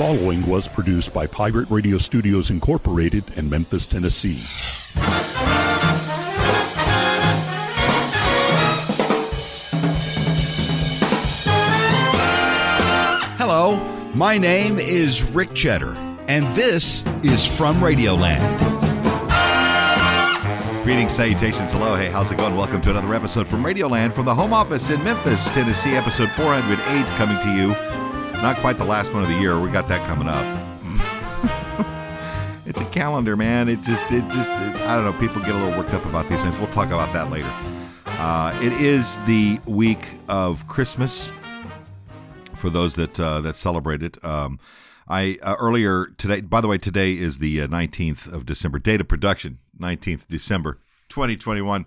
following was produced by Pirate Radio Studios Incorporated in Memphis, Tennessee. Hello, my name is Rick Cheddar, and this is From Radioland. Greetings, salutations, hello, hey, how's it going? Welcome to another episode from Radioland from the home office in Memphis, Tennessee, episode 408 coming to you. Not quite the last one of the year, we got that coming up. it's a calendar, man. It just, it just, it, I don't know, people get a little worked up about these things. We'll talk about that later. Uh, it is the week of Christmas for those that uh, that celebrate it. Um, I uh, earlier today. By the way, today is the uh, nineteenth of December. Date of production, nineteenth December, twenty twenty one.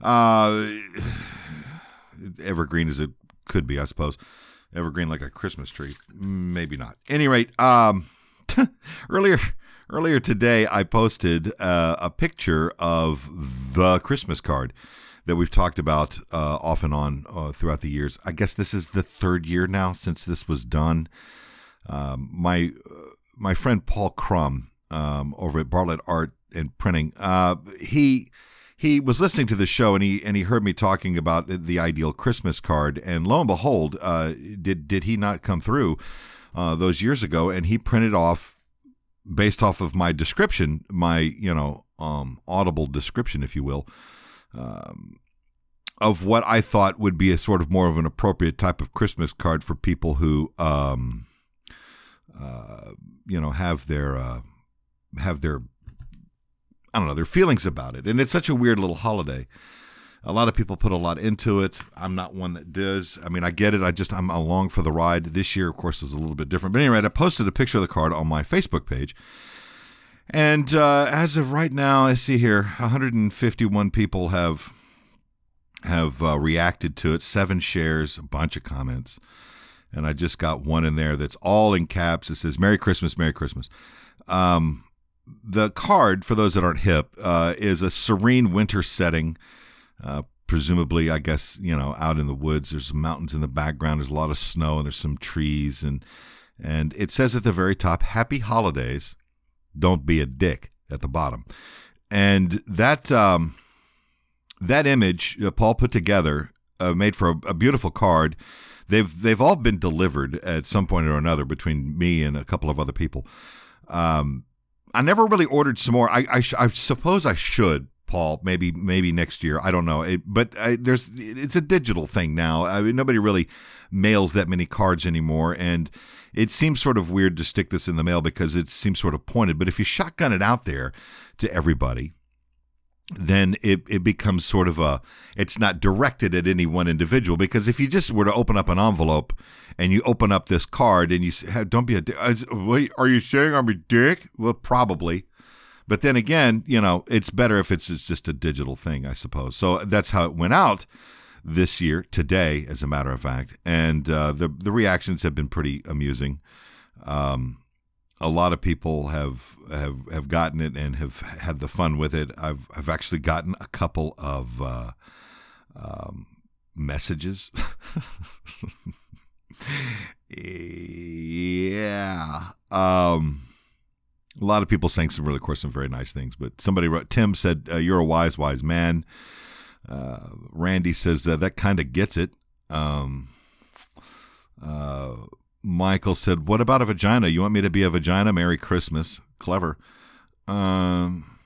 Uh, evergreen as it could be, I suppose. Evergreen like a Christmas tree, maybe not. Any rate, um, earlier earlier today, I posted uh, a picture of the Christmas card that we've talked about uh, off and on uh, throughout the years. I guess this is the third year now since this was done. Um, my uh, my friend Paul Crum um, over at Bartlett Art and Printing, uh, he he was listening to the show and he and he heard me talking about the ideal Christmas card, and lo and behold, uh, did did he not come through uh, those years ago? And he printed off based off of my description, my you know um, audible description, if you will um, of what I thought would be a sort of more of an appropriate type of Christmas card for people who, um, uh, you know, have their uh, have their I don't know their feelings about it, and it's such a weird little holiday. A lot of people put a lot into it. I'm not one that does. I mean, I get it. I just I'm along for the ride. This year, of course, is a little bit different. But anyway, I posted a picture of the card on my Facebook page. And uh, as of right now, I see here 151 people have have uh, reacted to it. Seven shares, a bunch of comments, and I just got one in there that's all in caps. It says "Merry Christmas, Merry Christmas." Um, the card, for those that aren't hip, uh, is a serene winter setting. Uh, presumably, I guess you know, out in the woods. There's mountains in the background. There's a lot of snow, and there's some trees, and and it says at the very top, "Happy Holidays." don't be a dick at the bottom. And that um, that image uh, Paul put together uh, made for a, a, beautiful card. They've they've all been delivered at some point or another between me and a couple of other people. Um, I never really ordered some more. I, I, I, suppose I should, Paul. Maybe maybe next year. I don't know. It, but I, there's it's a digital thing now. I mean, nobody really mails that many cards anymore, and it seems sort of weird to stick this in the mail because it seems sort of pointed. But if you shotgun it out there to everybody, then it, it becomes sort of a it's not directed at any one individual because if you just were to open up an envelope and you open up this card and you say don't be a dick are you saying i'm a dick? Well probably. But then again you know it's better if it's, it's just a digital thing i suppose. So that's how it went out this year, today, as a matter of fact, and uh, the the reactions have been pretty amusing. Um, a lot of people have have have gotten it and have had the fun with it. I've I've actually gotten a couple of uh, um, messages. yeah. Um, a lot of people saying some really, of course, some very nice things. But somebody wrote, Tim said, uh, "You're a wise, wise man." Uh, Randy says uh, that kind of gets it. Um, uh, Michael said, "What about a vagina? You want me to be a vagina? Merry Christmas." Clever. Um,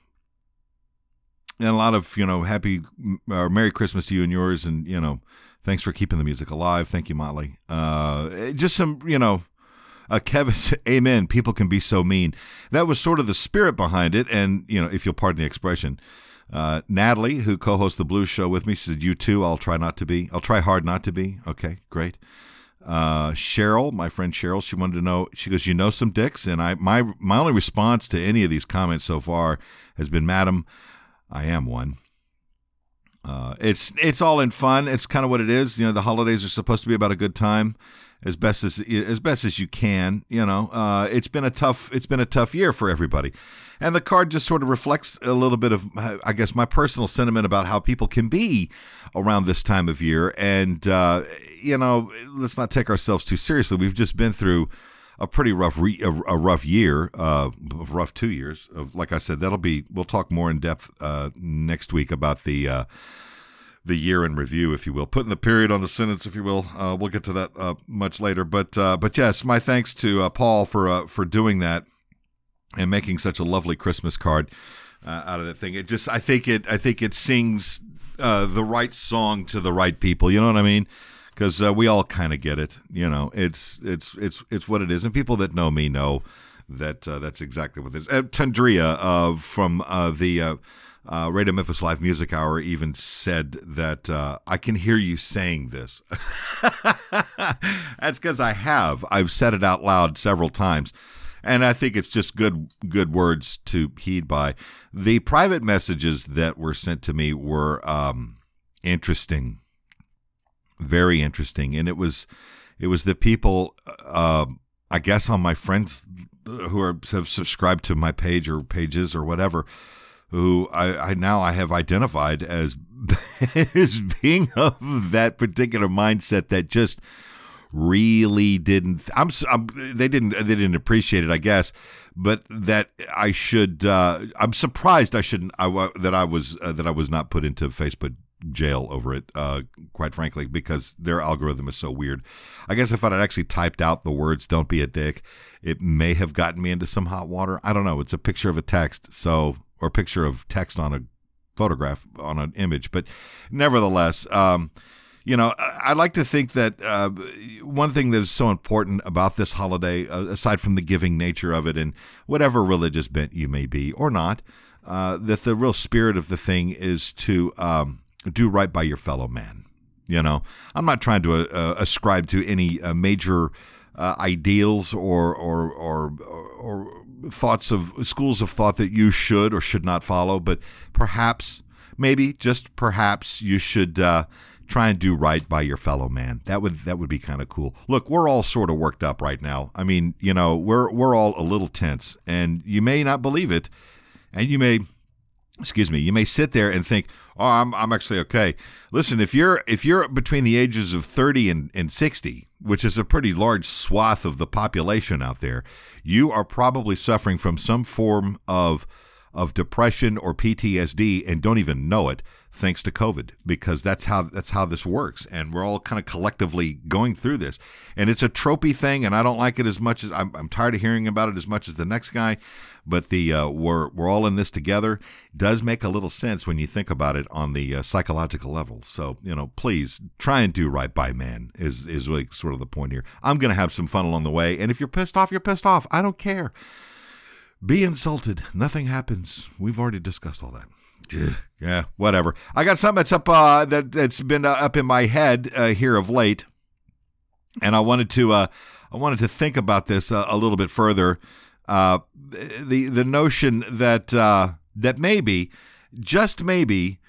and a lot of you know, happy or Merry Christmas to you and yours, and you know, thanks for keeping the music alive. Thank you, Motley. Uh, just some you know. Uh, Kevin, amen. People can be so mean. That was sort of the spirit behind it, and you know, if you'll pardon the expression, uh, Natalie, who co-hosts the Blues Show with me, said, "You too. I'll try not to be. I'll try hard not to be." Okay, great. Uh, Cheryl, my friend Cheryl, she wanted to know. She goes, "You know some dicks?" And I, my my only response to any of these comments so far has been, "Madam, I am one." Uh, it's it's all in fun. It's kind of what it is. You know, the holidays are supposed to be about a good time, as best as as best as you can. You know, uh, it's been a tough it's been a tough year for everybody, and the card just sort of reflects a little bit of I guess my personal sentiment about how people can be around this time of year. And uh, you know, let's not take ourselves too seriously. We've just been through a pretty rough re, a, rough year, uh, rough two years. Like I said, that'll be. We'll talk more in depth uh, next week about the uh, the year in review, if you will, putting the period on the sentence, if you will. Uh, we'll get to that uh, much later. But uh, but yes, my thanks to uh, Paul for uh, for doing that and making such a lovely Christmas card uh, out of that thing. It just I think it I think it sings the right song to the right people. You know what I mean? Because we all kind of get it. You know, it's it's it's it's what it is, and people that know me know that that's exactly what it is. Uh, Tundria from the uh, Radio Memphis Live Music Hour even said that uh, I can hear you saying this. That's because I have. I've said it out loud several times, and I think it's just good good words to heed by. The private messages that were sent to me were um, interesting, very interesting, and it was it was the people, uh, I guess, on my friends who are have subscribed to my page or pages or whatever who I, I now I have identified as as being of that particular mindset that just really didn't I'm, I'm, they didn't they didn't appreciate it I guess but that I should uh, I'm surprised I shouldn't I, that I was uh, that I was not put into Facebook jail over it uh, quite frankly because their algorithm is so weird. I guess if I'd actually typed out the words don't be a dick it may have gotten me into some hot water. I don't know. It's a picture of a text so or picture of text on a photograph on an image. But nevertheless, um, you know, I like to think that uh, one thing that is so important about this holiday, uh, aside from the giving nature of it and whatever religious bent you may be or not, uh, that the real spirit of the thing is to um, do right by your fellow man. You know, I'm not trying to uh, ascribe to any uh, major uh, ideals or or or or thoughts of schools of thought that you should or should not follow, but perhaps, maybe just perhaps, you should uh, try and do right by your fellow man. That would that would be kind of cool. Look, we're all sort of worked up right now. I mean, you know, we're we're all a little tense, and you may not believe it, and you may, excuse me, you may sit there and think, oh, I'm I'm actually okay. Listen, if you're if you're between the ages of 30 and, and 60, which is a pretty large swath of the population out there, you are probably suffering from some form of of depression or PTSD and don't even know it thanks to COVID because that's how that's how this works. And we're all kind of collectively going through this. And it's a tropey thing and I don't like it as much as I'm, I'm tired of hearing about it as much as the next guy but the uh, we're we're all in this together does make a little sense when you think about it on the uh, psychological level so you know please try and do right by man is is really sort of the point here I'm gonna have some fun along the way and if you're pissed off you're pissed off I don't care be insulted. Nothing happens. We've already discussed all that. yeah, whatever. I got something that's up uh, that that's been uh, up in my head uh, here of late, and I wanted to uh, I wanted to think about this uh, a little bit further. Uh, the the notion that that maybe, just maybe,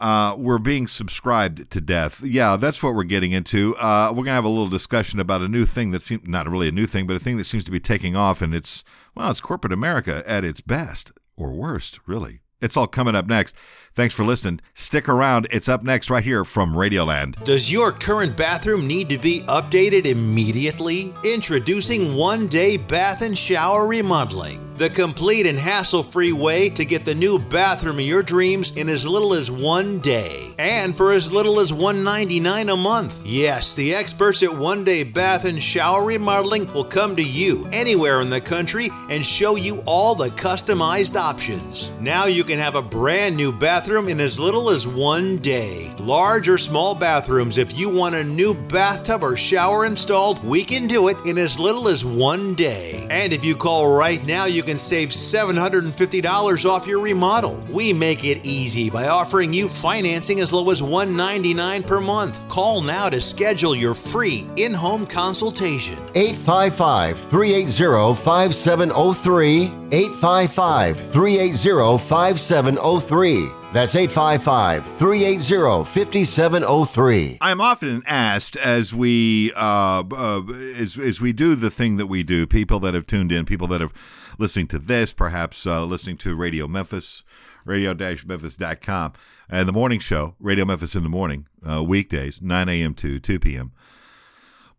uh, we're being subscribed to death. Yeah, that's what we're getting into. Uh, we're gonna have a little discussion about a new thing that seems not really a new thing, but a thing that seems to be taking off, and it's well, it's corporate America at its best or worst, really. It's all coming up next. Thanks for listening. Stick around. It's up next right here from Radioland. Does your current bathroom need to be updated immediately? Introducing One Day Bath and Shower Remodeling, the complete and hassle free way to get the new bathroom of your dreams in as little as one day and for as little as 199 a month. Yes, the experts at One Day Bath and Shower Remodeling will come to you anywhere in the country and show you all the customized options. Now you can have a brand new bathroom in as little as one day. Large or small bathrooms, if you want a new bathtub or shower installed, we can do it in as little as one day. And if you call right now, you can save $750 off your remodel. We make it easy by offering you financing as low as 199 per month. Call now to schedule your free in home consultation. 855 380 5703. 855 380 5703. That's 855 380 5703. I'm often asked as we uh, uh, as, as we do the thing that we do, people that have tuned in, people that have listening to this, perhaps uh, listening to Radio Memphis, radio-memphis.com, and the morning show, Radio Memphis in the morning, uh, weekdays, 9 a.m. to 2 p.m.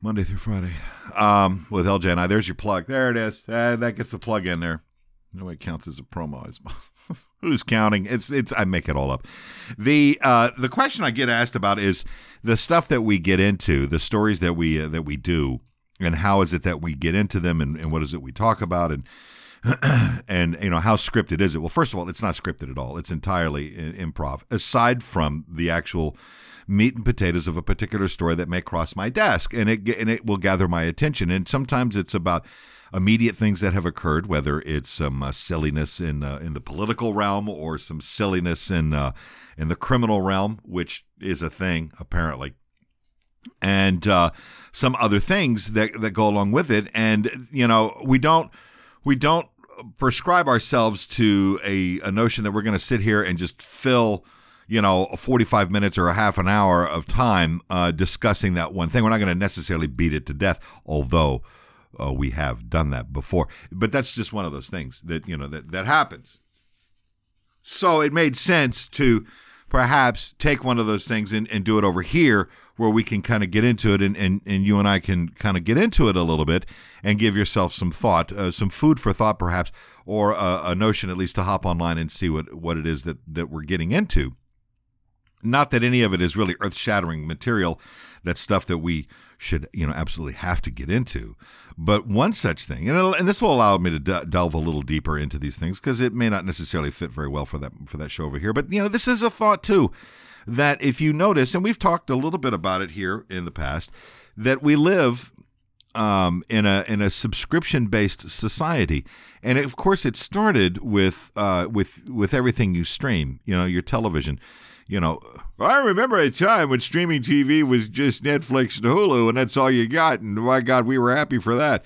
Monday through Friday um, with LJ and I. There's your plug. There it is. Uh, that gets the plug in there. No, way it counts as a promo. Who's counting? It's it's. I make it all up. The uh, the question I get asked about is the stuff that we get into, the stories that we uh, that we do, and how is it that we get into them, and, and what is it we talk about, and and you know how scripted is it? Well, first of all, it's not scripted at all. It's entirely improv. Aside from the actual meat and potatoes of a particular story that may cross my desk, and it and it will gather my attention. And sometimes it's about immediate things that have occurred, whether it's some uh, silliness in uh, in the political realm or some silliness in uh, in the criminal realm, which is a thing apparently, and uh, some other things that that go along with it. And you know, we don't we don't prescribe ourselves to a, a notion that we're going to sit here and just fill you know 45 minutes or a half an hour of time uh, discussing that one thing we're not going to necessarily beat it to death although uh, we have done that before. But that's just one of those things that you know that that happens. So it made sense to perhaps take one of those things and, and do it over here where we can kind of get into it and, and, and you and I can kind of get into it a little bit and give yourself some thought, uh, some food for thought perhaps, or a, a, notion at least to hop online and see what, what it is that, that we're getting into. Not that any of it is really earth shattering material. That's stuff that we should, you know, absolutely have to get into. But one such thing, and, and this will allow me to delve a little deeper into these things because it may not necessarily fit very well for that for that show over here. But you know, this is a thought too that if you notice, and we've talked a little bit about it here in the past, that we live um, in a in a subscription based society, and of course it started with uh, with with everything you stream, you know, your television you know, I remember a time when streaming TV was just Netflix and Hulu, and that's all you got. And my God, we were happy for that.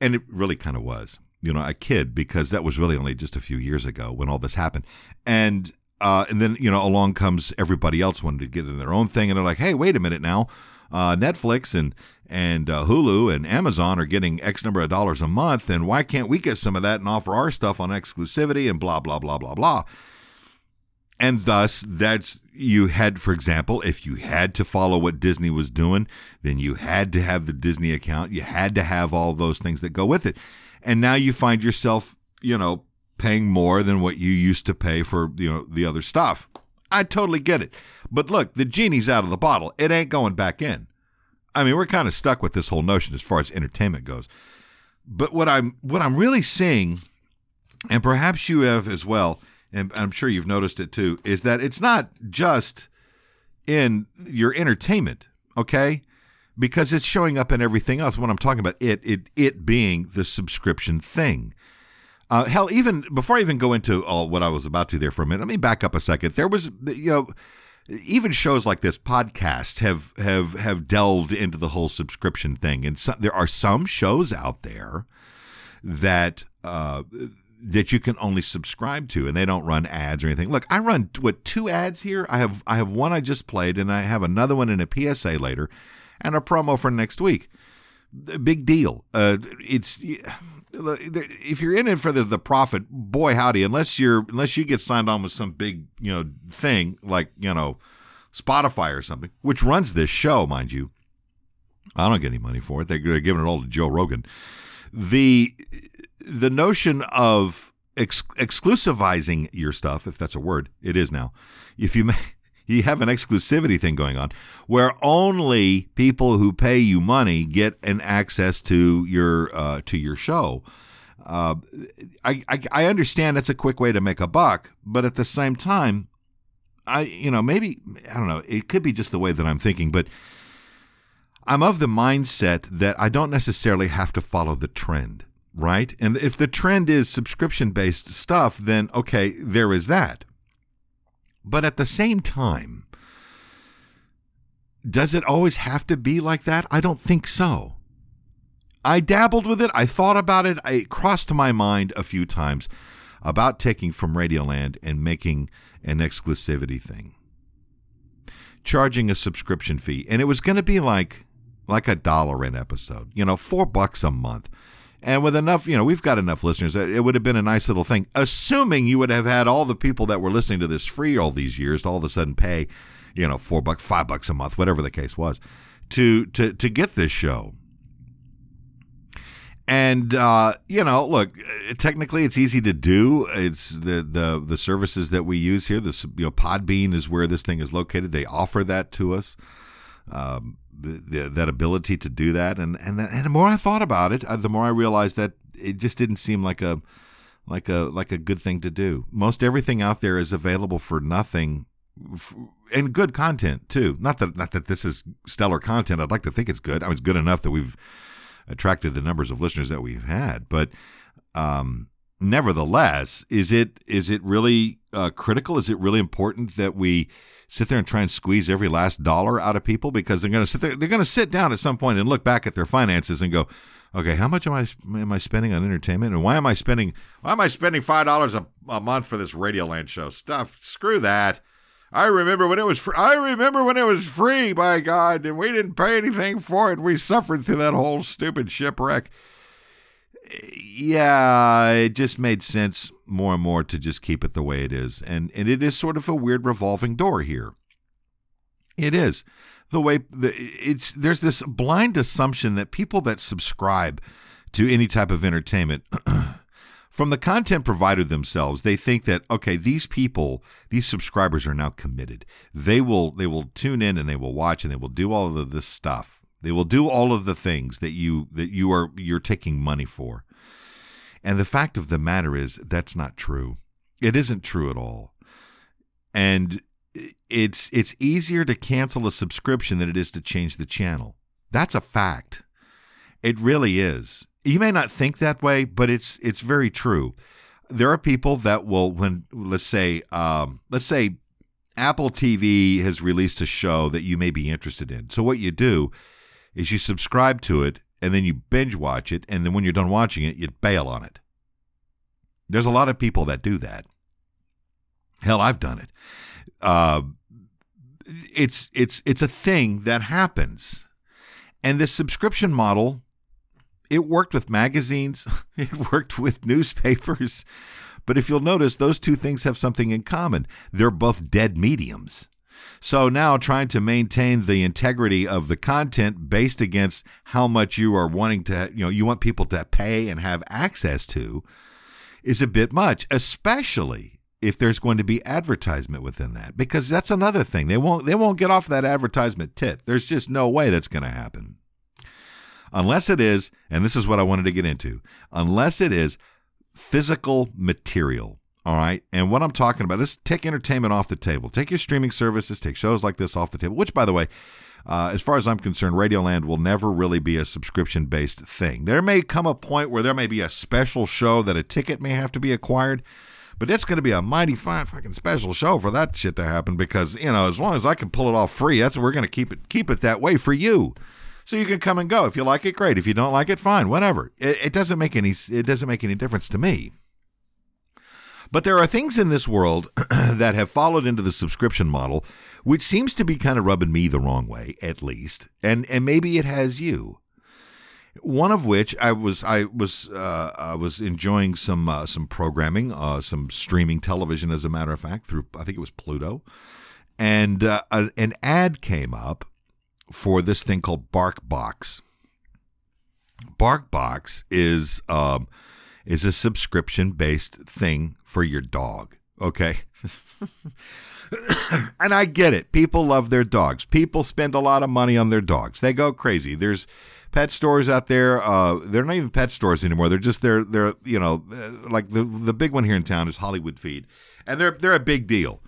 And it really kind of was. You know, a kid because that was really only just a few years ago when all this happened. And uh, and then you know along comes everybody else wanting to get in their own thing, and they're like, hey, wait a minute now, uh, Netflix and and uh, Hulu and Amazon are getting X number of dollars a month, and why can't we get some of that and offer our stuff on exclusivity and blah blah blah blah blah and thus that's you had for example if you had to follow what disney was doing then you had to have the disney account. You had to have all those things that go with it. And now you find yourself you know paying more than what you used to pay for you know the other stuff. I totally get it. But look the genie's out of the bottle. It ain't going back in. I mean we're kind of stuck with this whole notion as far as entertainment goes. But what i'm what i'm really seeing and perhaps you have as well and I'm sure you've noticed it too, is that it's not just in your entertainment, okay? Because it's showing up in everything else. When I'm talking about it, it it being the subscription thing. Uh, hell, even before I even go into all what I was about to there for a minute, let me back up a second. There was, you know, even shows like this, podcasts have have have delved into the whole subscription thing, and so, there are some shows out there that uh, that you can only subscribe to and they don't run ads or anything. Look, I run what two ads here? I have I have one I just played and I have another one in a PSA later and a promo for next week. Big deal. Uh, it's if you're in it for the, the profit, boy howdy, unless you're unless you get signed on with some big, you know, thing like, you know, Spotify or something, which runs this show, mind you. I don't get any money for it. They're giving it all to Joe Rogan. The the notion of ex- exclusivizing your stuff, if that's a word, it is now. If you you have an exclusivity thing going on where only people who pay you money get an access to your uh, to your show. Uh, I, I, I understand that's a quick way to make a buck, but at the same time, I you know maybe I don't know. It could be just the way that I'm thinking, but I'm of the mindset that I don't necessarily have to follow the trend right? And if the trend is subscription based stuff, then okay, there is that. But at the same time, does it always have to be like that? I don't think so. I dabbled with it. I thought about it. It crossed my mind a few times about taking from Radioland and making an exclusivity thing. Charging a subscription fee. And it was going to be like like a dollar an episode, you know, 4 bucks a month. And with enough, you know, we've got enough listeners. It would have been a nice little thing, assuming you would have had all the people that were listening to this free all these years to all of a sudden pay, you know, four bucks, five bucks a month, whatever the case was, to to to get this show. And uh, you know, look, technically it's easy to do. It's the the the services that we use here. This you know, Podbean is where this thing is located. They offer that to us. Um, the, that ability to do that, and and and the more I thought about it, uh, the more I realized that it just didn't seem like a like a like a good thing to do. Most everything out there is available for nothing and good content too. Not that not that this is stellar content. I'd like to think it's good. I mean, it's good enough that we've attracted the numbers of listeners that we've had. But um, nevertheless, is it is it really uh, critical? Is it really important that we sit there and try and squeeze every last dollar out of people because they're going to sit there, they're going to sit down at some point and look back at their finances and go, okay, how much am I am I spending on entertainment, and why am I spending why am I spending five dollars a month for this Radioland show stuff? Screw that. I remember when it was free. I remember when it was free, by God, and we didn't pay anything for it. We suffered through that whole stupid shipwreck. Yeah, it just made sense more and more to just keep it the way it is. And and it is sort of a weird revolving door here. It is. The way the, it's there's this blind assumption that people that subscribe to any type of entertainment from the content provider themselves they think that okay these people these subscribers are now committed they will they will tune in and they will watch and they will do all of this stuff they will do all of the things that you that you are you're taking money for. And the fact of the matter is that's not true. It isn't true at all. And it's it's easier to cancel a subscription than it is to change the channel. That's a fact. It really is. You may not think that way, but it's it's very true. There are people that will when let's say um, let's say Apple TV has released a show that you may be interested in. So what you do is you subscribe to it and then you binge watch it, and then when you're done watching it, you bail on it. There's a lot of people that do that. Hell, I've done it. Uh, it's it's it's a thing that happens, and this subscription model it worked with magazines, it worked with newspapers. But if you'll notice, those two things have something in common. They're both dead mediums. So now trying to maintain the integrity of the content based against how much you are wanting to, you know, you want people to pay and have access to is a bit much, especially if there's going to be advertisement within that because that's another thing. They won't they won't get off that advertisement tit. There's just no way that's going to happen unless it is, and this is what I wanted to get into, unless it is physical material. All right. And what I'm talking about is take entertainment off the table. Take your streaming services, take shows like this off the table, which, by the way, uh, as far as I'm concerned, Radioland will never really be a subscription based thing. There may come a point where there may be a special show that a ticket may have to be acquired, but it's going to be a mighty fine fucking special show for that shit to happen because, you know, as long as I can pull it off free, that's we're going to keep it keep it that way for you. So you can come and go. If you like it, great. If you don't like it, fine. Whatever. It, it doesn't make any it doesn't make any difference to me. But there are things in this world that have followed into the subscription model, which seems to be kind of rubbing me the wrong way, at least, and and maybe it has you. One of which I was I was uh, I was enjoying some uh, some programming, uh, some streaming television, as a matter of fact, through I think it was Pluto, and uh, an ad came up for this thing called BarkBox. BarkBox is um, is a subscription based thing for your dog. Okay. and I get it. People love their dogs. People spend a lot of money on their dogs. They go crazy. There's pet stores out there. Uh, they're not even pet stores anymore. They're just they're they're you know uh, like the the big one here in town is Hollywood Feed, and they're they're a big deal.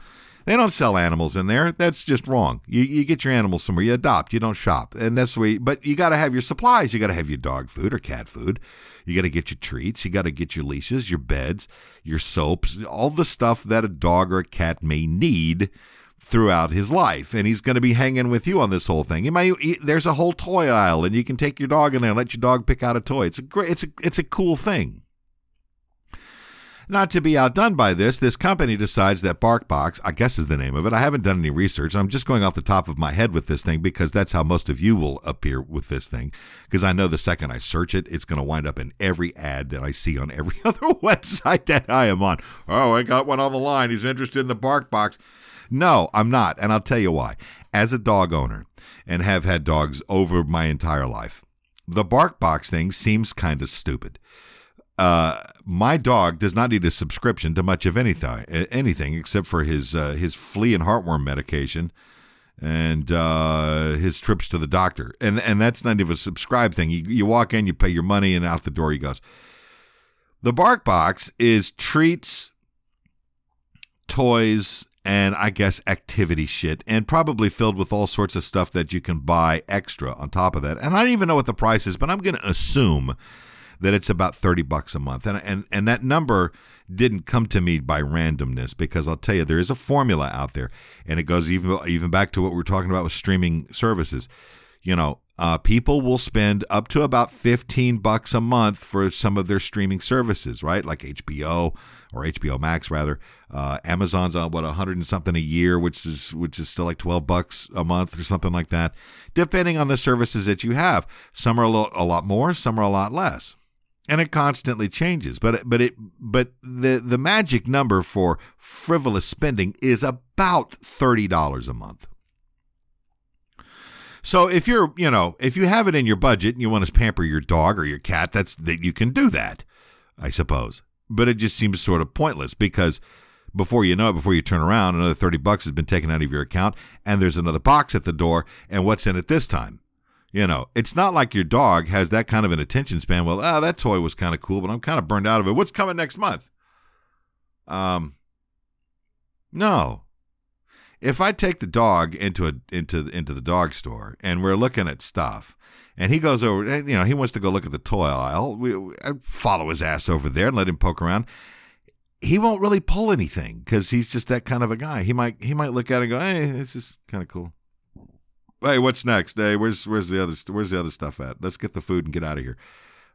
They don't sell animals in there. That's just wrong. You, you get your animals somewhere. You adopt. You don't shop, and that's the way. But you got to have your supplies. You got to have your dog food or cat food. You got to get your treats. You got to get your leashes, your beds, your soaps, all the stuff that a dog or a cat may need throughout his life. And he's going to be hanging with you on this whole thing. You might, there's a whole toy aisle, and you can take your dog in there and let your dog pick out a toy. It's a great. It's a it's a cool thing. Not to be outdone by this, this company decides that BarkBox, I guess is the name of it. I haven't done any research. I'm just going off the top of my head with this thing because that's how most of you will appear with this thing. Because I know the second I search it, it's going to wind up in every ad that I see on every other website that I am on. Oh, I got one on the line. He's interested in the BarkBox. No, I'm not. And I'll tell you why. as a dog owner and have had dogs over my entire life, the BarkBox thing seems kind of stupid. Uh, my dog does not need a subscription to much of anything, anything except for his uh, his flea and heartworm medication and uh, his trips to the doctor, and and that's not even a subscribe thing. You you walk in, you pay your money, and out the door he goes. The Bark Box is treats, toys, and I guess activity shit, and probably filled with all sorts of stuff that you can buy extra on top of that. And I don't even know what the price is, but I'm going to assume that it's about 30 bucks a month. And, and, and that number didn't come to me by randomness because I'll tell you, there is a formula out there. And it goes even, even back to what we we're talking about with streaming services. You know, uh, people will spend up to about 15 bucks a month for some of their streaming services, right? Like HBO or HBO Max rather. Uh, Amazon's on what 100 and something a year, which is which is still like 12 bucks a month or something like that, depending on the services that you have. Some are a, a lot more, some are a lot less and it constantly changes. But but it but the the magic number for frivolous spending is about thirty dollars a month. So if you're you know if you have it in your budget and you want to pamper your dog or your cat, that's that you can do that, I suppose. But it just seems sort of pointless because before you know it, before you turn around, another thirty bucks has been taken out of your account, and there's another box at the door, and what's in it this time? You know, it's not like your dog has that kind of an attention span. Well, ah, that toy was kind of cool, but I'm kind of burned out of it. What's coming next month? Um, no. If I take the dog into a into into the dog store and we're looking at stuff, and he goes over, and, you know, he wants to go look at the toy aisle. We, I follow his ass over there and let him poke around. He won't really pull anything because he's just that kind of a guy. He might he might look at it and go, "Hey, this is kind of cool." Hey, what's next? Hey, where's where's the other where's the other stuff at? Let's get the food and get out of here.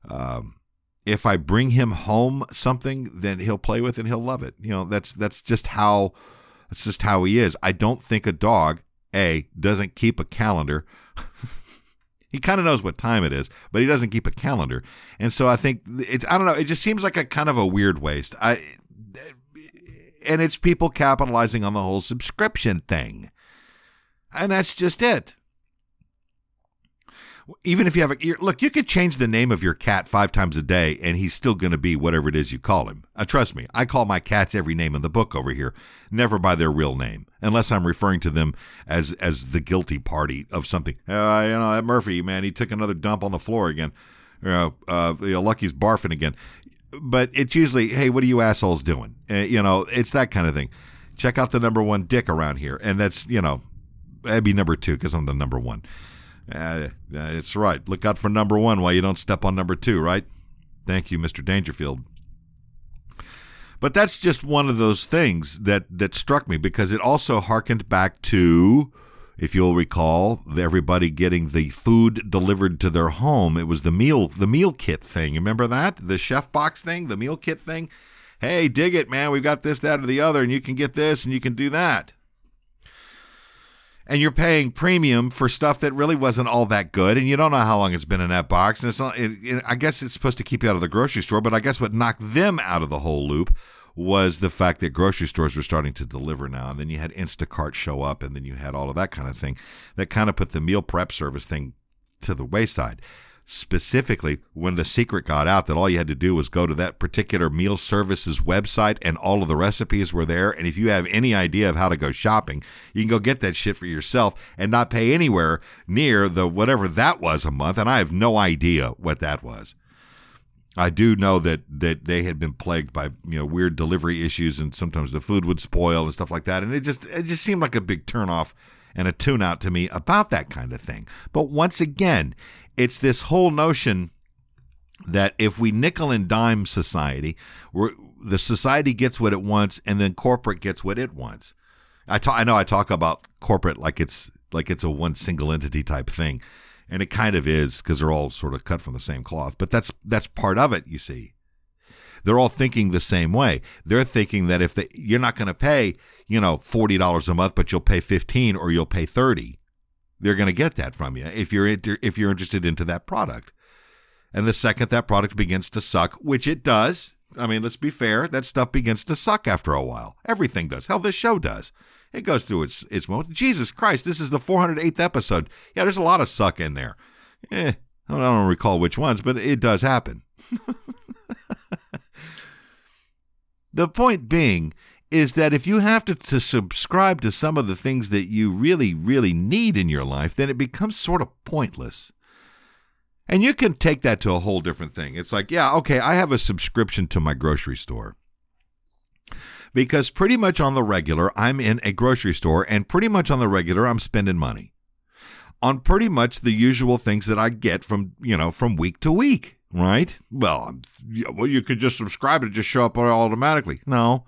Um, if I bring him home something, then he'll play with it and he'll love it. You know, that's that's just how that's just how he is. I don't think a dog a doesn't keep a calendar. he kind of knows what time it is, but he doesn't keep a calendar. And so I think it's I don't know, it just seems like a kind of a weird waste. I and it's people capitalizing on the whole subscription thing. And that's just it. Even if you have a look, you could change the name of your cat five times a day, and he's still going to be whatever it is you call him. Uh, trust me, I call my cats every name in the book over here, never by their real name, unless I'm referring to them as as the guilty party of something. Uh, you know, that Murphy man, he took another dump on the floor again. You know, uh, you know, Lucky's barfing again. But it's usually, hey, what are you assholes doing? Uh, you know, it's that kind of thing. Check out the number one dick around here, and that's you know I'd be number two because I'm the number one. Uh, it's right. Look out for number one while you don't step on number two, right? Thank you, Mr. Dangerfield. But that's just one of those things that, that struck me because it also harkened back to, if you'll recall, everybody getting the food delivered to their home. It was the meal the meal kit thing. Remember that? The chef box thing, the meal kit thing. Hey, dig it, man. We've got this, that, or the other, and you can get this and you can do that and you're paying premium for stuff that really wasn't all that good, and you don't know how long it's been in that box. And it's not. It, it, I guess it's supposed to keep you out of the grocery store, but I guess what knocked them out of the whole loop was the fact that grocery stores were starting to deliver now, and then you had Instacart show up, and then you had all of that kind of thing that kind of put the meal prep service thing to the wayside specifically when the secret got out that all you had to do was go to that particular meal services website and all of the recipes were there. And if you have any idea of how to go shopping, you can go get that shit for yourself and not pay anywhere near the whatever that was a month. And I have no idea what that was. I do know that that they had been plagued by you know weird delivery issues and sometimes the food would spoil and stuff like that and it just it just seemed like a big turnoff and a tune out to me about that kind of thing. But once again, it's this whole notion that if we nickel and dime society, the society gets what it wants, and then corporate gets what it wants. I talk, I know I talk about corporate like it's like it's a one single entity type thing, and it kind of is because they're all sort of cut from the same cloth. But that's that's part of it. You see, they're all thinking the same way. They're thinking that if they, you're not going to pay, you know, forty dollars a month, but you'll pay fifteen or you'll pay thirty they're going to get that from you if you're inter- if you're interested into that product. And the second that product begins to suck, which it does, I mean, let's be fair, that stuff begins to suck after a while. Everything does. Hell, this show does. It goes through its its moment. Jesus Christ, this is the 408th episode. Yeah, there's a lot of suck in there. Eh, I don't recall which ones, but it does happen. the point being is that if you have to, to subscribe to some of the things that you really, really need in your life, then it becomes sort of pointless. And you can take that to a whole different thing. It's like, yeah, okay, I have a subscription to my grocery store. Because pretty much on the regular, I'm in a grocery store, and pretty much on the regular, I'm spending money on pretty much the usual things that I get from, you know, from week to week, right? Well, well, you could just subscribe and just show up automatically. No,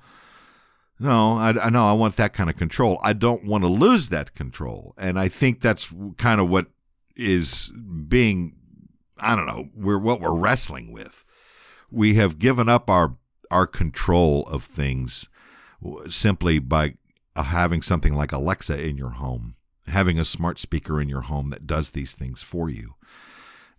no, I, I know I want that kind of control. I don't want to lose that control, and I think that's kind of what is being. I don't know. We're what we're wrestling with. We have given up our our control of things simply by uh, having something like Alexa in your home, having a smart speaker in your home that does these things for you,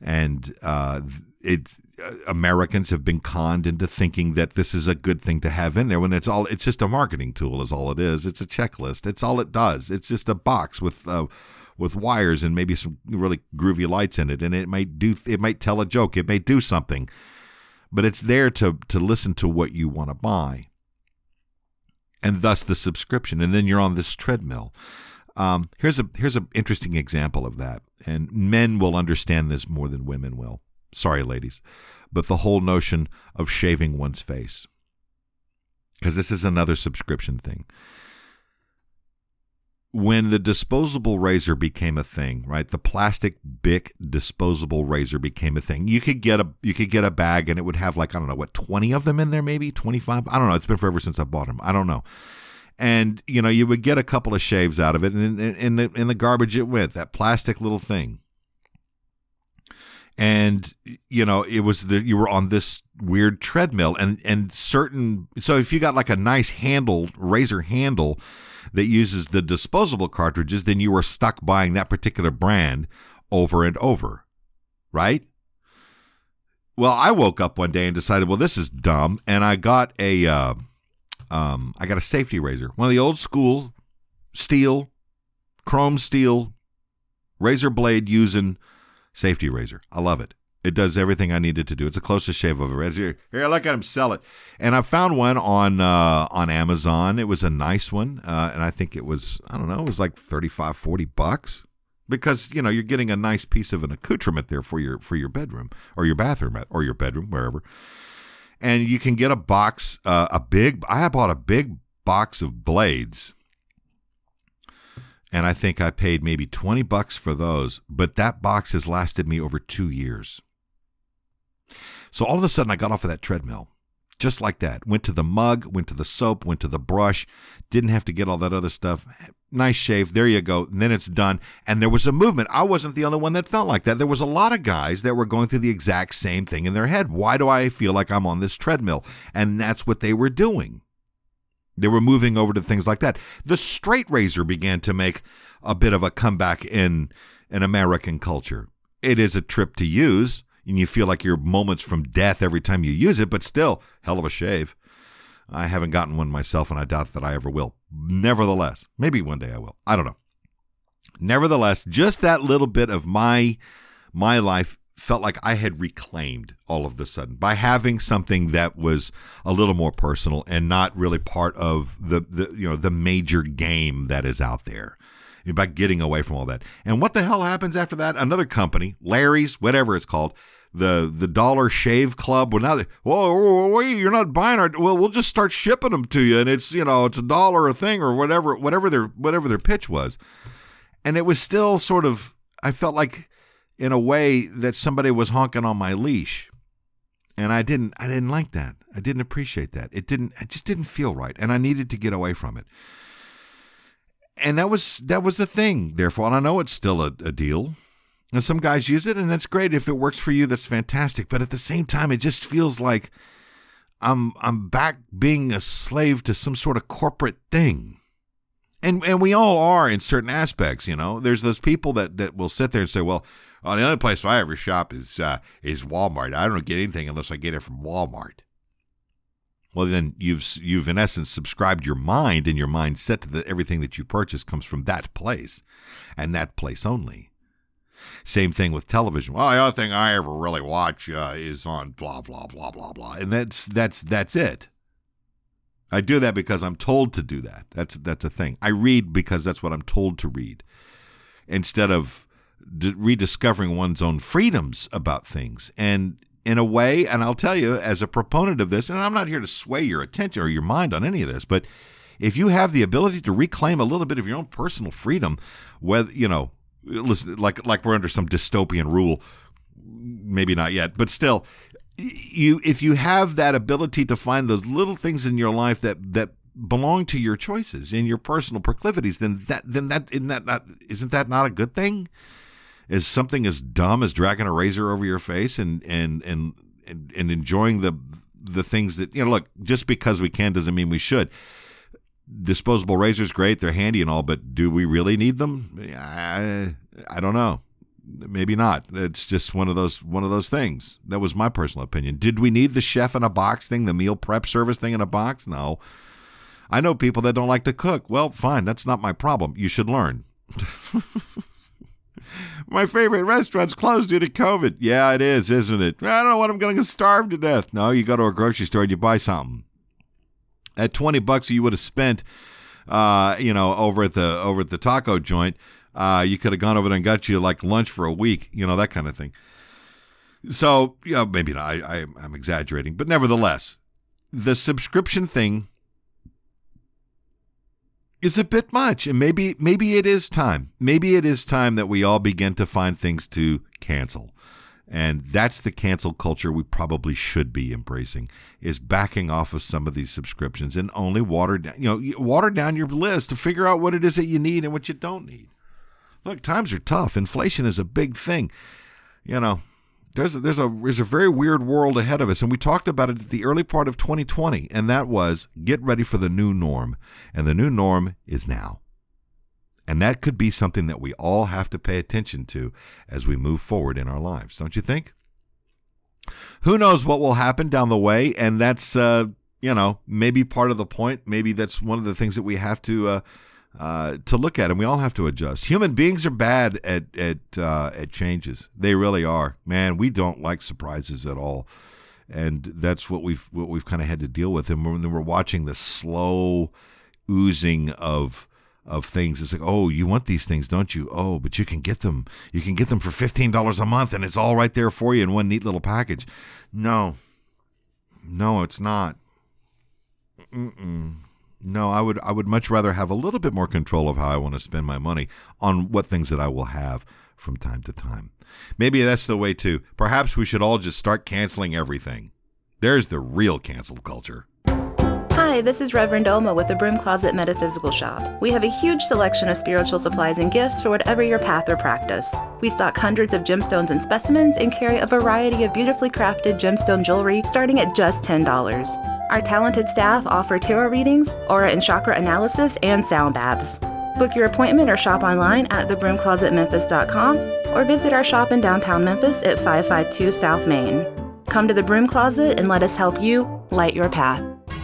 and uh, it's Americans have been conned into thinking that this is a good thing to have in there when it's all it's just a marketing tool is all it is. It's a checklist. It's all it does. It's just a box with uh, with wires and maybe some really groovy lights in it, and it might do it might tell a joke. It may do something, but it's there to to listen to what you want to buy, and thus the subscription. And then you're on this treadmill. Um, here's a here's an interesting example of that, and men will understand this more than women will Sorry, ladies, but the whole notion of shaving one's face. Because this is another subscription thing. When the disposable razor became a thing, right? The plastic Bic disposable razor became a thing. You could get a you could get a bag and it would have like I don't know what twenty of them in there, maybe twenty five. I don't know. It's been forever since I bought them. I don't know and you know you would get a couple of shaves out of it and in, the, in the garbage it went that plastic little thing and you know it was that you were on this weird treadmill and and certain so if you got like a nice handle razor handle that uses the disposable cartridges then you were stuck buying that particular brand over and over right? Well i woke up one day and decided well this is dumb and i got a uh, um, i got a safety razor one of the old school steel chrome steel razor blade using safety razor. I love it. It does everything I needed to do. It's the closest shave I've ever had. Here, here, look at him sell it. And I found one on uh, on Amazon. It was a nice one, uh, and I think it was I don't know, it was like 35, 40 bucks because you know you're getting a nice piece of an accoutrement there for your for your bedroom or your bathroom or your bedroom wherever. And you can get a box, uh, a big. I bought a big box of blades and I think I paid maybe 20 bucks for those, but that box has lasted me over 2 years. So all of a sudden I got off of that treadmill. Just like that. Went to the mug, went to the soap, went to the brush, didn't have to get all that other stuff. Nice shave. There you go. And then it's done. And there was a movement. I wasn't the only one that felt like that. There was a lot of guys that were going through the exact same thing in their head. Why do I feel like I'm on this treadmill? And that's what they were doing. They were moving over to things like that. The straight razor began to make a bit of a comeback in in American culture. It is a trip to use, and you feel like you're moments from death every time you use it, but still, hell of a shave. I haven't gotten one myself, and I doubt that I ever will. Nevertheless, maybe one day I will. I don't know. Nevertheless, just that little bit of my my life felt like I had reclaimed all of the sudden by having something that was a little more personal and not really part of the, the you know the major game that is out there by getting away from all that. And what the hell happens after that? Another company, Larry's, whatever it's called, the the Dollar Shave Club. Well, now, they, whoa, wait, you're not buying our. Well, we'll just start shipping them to you, and it's you know it's a dollar a thing or whatever, whatever their whatever their pitch was, and it was still sort of. I felt like in a way that somebody was honking on my leash. And I didn't I didn't like that. I didn't appreciate that. It didn't it just didn't feel right and I needed to get away from it. And that was that was the thing, therefore, and I know it's still a, a deal. And some guys use it and that's great. If it works for you, that's fantastic. But at the same time, it just feels like I'm I'm back being a slave to some sort of corporate thing and and we all are in certain aspects you know there's those people that that will sit there and say well The only place I ever shop is uh, is Walmart. I don't get anything unless I get it from Walmart. well then you've you've in essence subscribed your mind and your mindset to that everything that you purchase comes from that place and that place only. Same thing with television. Well the only thing i ever really watch uh, is on blah blah blah blah blah and that's that's that's it. I do that because i'm told to do that. That's that's a thing. I read because that's what i'm told to read instead of d- rediscovering one's own freedoms about things and in a way, and I'll tell you, as a proponent of this, and I'm not here to sway your attention or your mind on any of this, but if you have the ability to reclaim a little bit of your own personal freedom, whether you know, listen, like like we're under some dystopian rule, maybe not yet, but still, you if you have that ability to find those little things in your life that that belong to your choices and your personal proclivities, then that then that isn't that not isn't that not a good thing? Is something as dumb as dragging a razor over your face and and and and, and enjoying the the things that you know look just because we can doesn't mean we should. Disposable razors great they're handy and all but do we really need them? I, I don't know. Maybe not. It's just one of those one of those things. That was my personal opinion. Did we need the chef in a box thing the meal prep service thing in a box? No. I know people that don't like to cook. Well fine that's not my problem. You should learn My favorite restaurant's closed due to COVID. Yeah, it is, isn't it? I don't know what I'm going to starve to death. No, you go to a grocery store and you buy something. At 20 bucks you would have spent uh, you know, over at the over at the taco joint, uh, you could have gone over there and got you like lunch for a week, you know, that kind of thing. So, yeah, you know, maybe not. I, I, I'm exaggerating, but nevertheless, the subscription thing is a bit much and maybe maybe it is time. Maybe it is time that we all begin to find things to cancel. And that's the cancel culture we probably should be embracing is backing off of some of these subscriptions and only water down you know water down your list to figure out what it is that you need and what you don't need. Look times are tough. Inflation is a big thing. You know there's a, there's a there's a very weird world ahead of us, and we talked about it at the early part of 2020, and that was get ready for the new norm, and the new norm is now. And that could be something that we all have to pay attention to as we move forward in our lives, don't you think? Who knows what will happen down the way, and that's uh, you know maybe part of the point. Maybe that's one of the things that we have to. Uh, uh, to look at, and we all have to adjust. Human beings are bad at at uh, at changes. They really are. Man, we don't like surprises at all, and that's what we've what we've kind of had to deal with. And when we're watching the slow oozing of of things, it's like, oh, you want these things, don't you? Oh, but you can get them. You can get them for fifteen dollars a month, and it's all right there for you in one neat little package. No, no, it's not. Mm-mm. No, I would I would much rather have a little bit more control of how I want to spend my money on what things that I will have from time to time. Maybe that's the way too. Perhaps we should all just start canceling everything. There's the real cancel culture. Hi, this is Reverend Oma with the Broom Closet Metaphysical Shop. We have a huge selection of spiritual supplies and gifts for whatever your path or practice. We stock hundreds of gemstones and specimens and carry a variety of beautifully crafted gemstone jewelry starting at just $10. Our talented staff offer tarot readings, aura and chakra analysis, and sound baths. Book your appointment or shop online at thebroomclosetmemphis.com or visit our shop in downtown Memphis at 552 South Main. Come to the Broom Closet and let us help you light your path.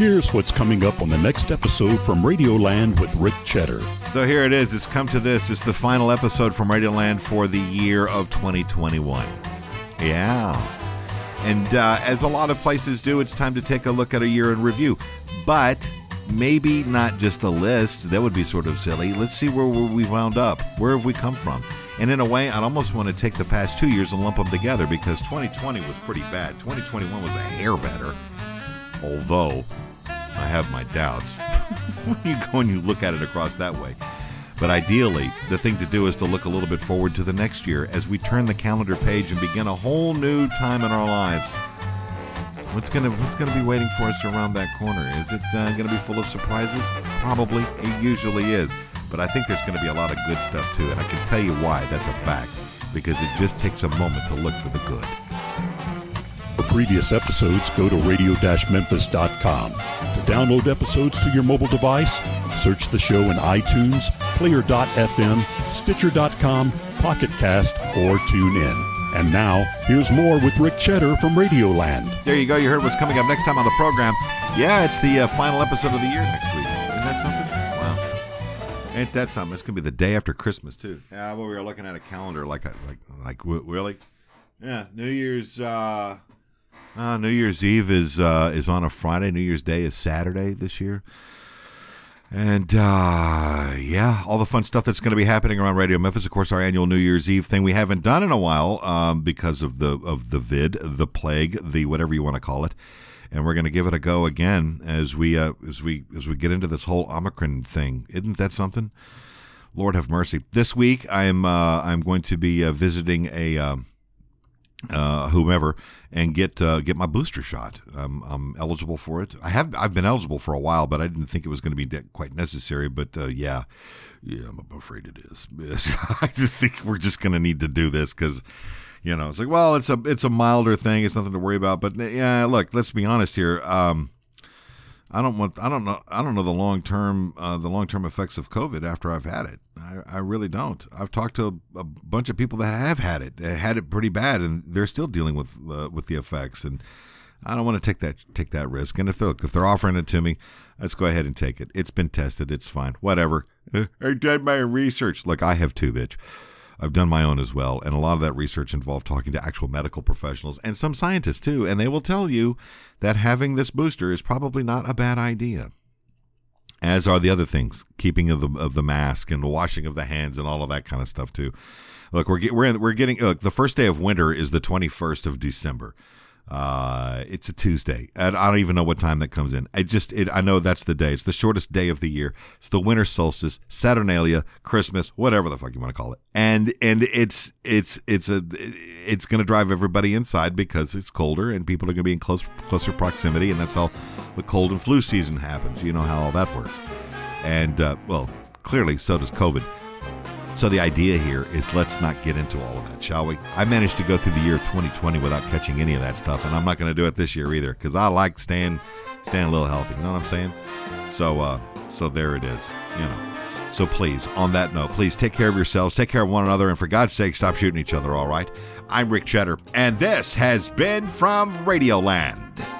Here's what's coming up on the next episode from Radioland with Rick Cheddar. So here it is. It's come to this. It's the final episode from Radioland for the year of 2021. Yeah. And uh, as a lot of places do, it's time to take a look at a year in review. But maybe not just a list. That would be sort of silly. Let's see where we wound up. Where have we come from? And in a way, I'd almost want to take the past two years and lump them together because 2020 was pretty bad. 2021 was a hair better. Although, I have my doubts when you go and you look at it across that way. But ideally, the thing to do is to look a little bit forward to the next year as we turn the calendar page and begin a whole new time in our lives. What's gonna What's gonna be waiting for us around that corner? Is it uh, gonna be full of surprises? Probably. It usually is. But I think there's gonna be a lot of good stuff too, and I can tell you why. That's a fact. Because it just takes a moment to look for the good. For previous episodes, go to radio-memphis.com. To download episodes to your mobile device, search the show in iTunes, Player.fm, Stitcher.com, Pocket Cast, or TuneIn. And now, here's more with Rick Cheddar from Radioland. There you go. You heard what's coming up next time on the program. Yeah, it's the uh, final episode of the year next week. Isn't that something? Wow. Ain't that something? It's gonna be the day after Christmas too. Yeah, well, we were looking at a calendar, like, like, like, really? Yeah, New Year's. Uh, uh, New Year's Eve is uh, is on a Friday. New Year's Day is Saturday this year. And uh, yeah, all the fun stuff that's going to be happening around Radio Memphis. Of course, our annual New Year's Eve thing we haven't done in a while um, because of the of the vid, the plague, the whatever you want to call it. And we're going to give it a go again as we uh, as we as we get into this whole Omicron thing. Isn't that something? Lord have mercy. This week, I'm uh, I'm going to be uh, visiting a. Um, uh, whomever and get uh, get my booster shot. Um, I'm eligible for it. I have I've been eligible for a while, but I didn't think it was going to be de- quite necessary. But uh, yeah, yeah, I'm afraid it is. I just think we're just going to need to do this because you know it's like well, it's a it's a milder thing. It's nothing to worry about. But yeah, look, let's be honest here. Um, I don't want. I don't know. I don't know the long term. Uh, the long term effects of COVID after I've had it. I, I really don't. I've talked to a, a, bunch of people that have had it, had it pretty bad, and they're still dealing with uh, with the effects. And I don't want to take that take that risk. And if they're if they're offering it to me, let's go ahead and take it. It's been tested. It's fine. Whatever. I did my research. Look, I have too, bitch. I've done my own as well, and a lot of that research involved talking to actual medical professionals and some scientists too, and they will tell you that having this booster is probably not a bad idea. As are the other things, keeping of the of the mask and the washing of the hands and all of that kind of stuff too. Look, we're get, we're in, we're getting look. The first day of winter is the twenty first of December. Uh, it's a Tuesday. I don't even know what time that comes in. I just, it, I know that's the day. It's the shortest day of the year. It's the winter solstice, Saturnalia, Christmas, whatever the fuck you want to call it. And and it's it's it's a it's going to drive everybody inside because it's colder and people are going to be in close closer proximity, and that's how the cold and flu season happens. You know how all that works. And uh, well, clearly so does COVID. So the idea here is let's not get into all of that, shall we? I managed to go through the year 2020 without catching any of that stuff, and I'm not going to do it this year either because I like staying staying a little healthy. You know what I'm saying? So uh, so there it is. You know. So please, on that note, please take care of yourselves, take care of one another, and for God's sake, stop shooting each other. All right. I'm Rick Cheddar, and this has been from Radioland.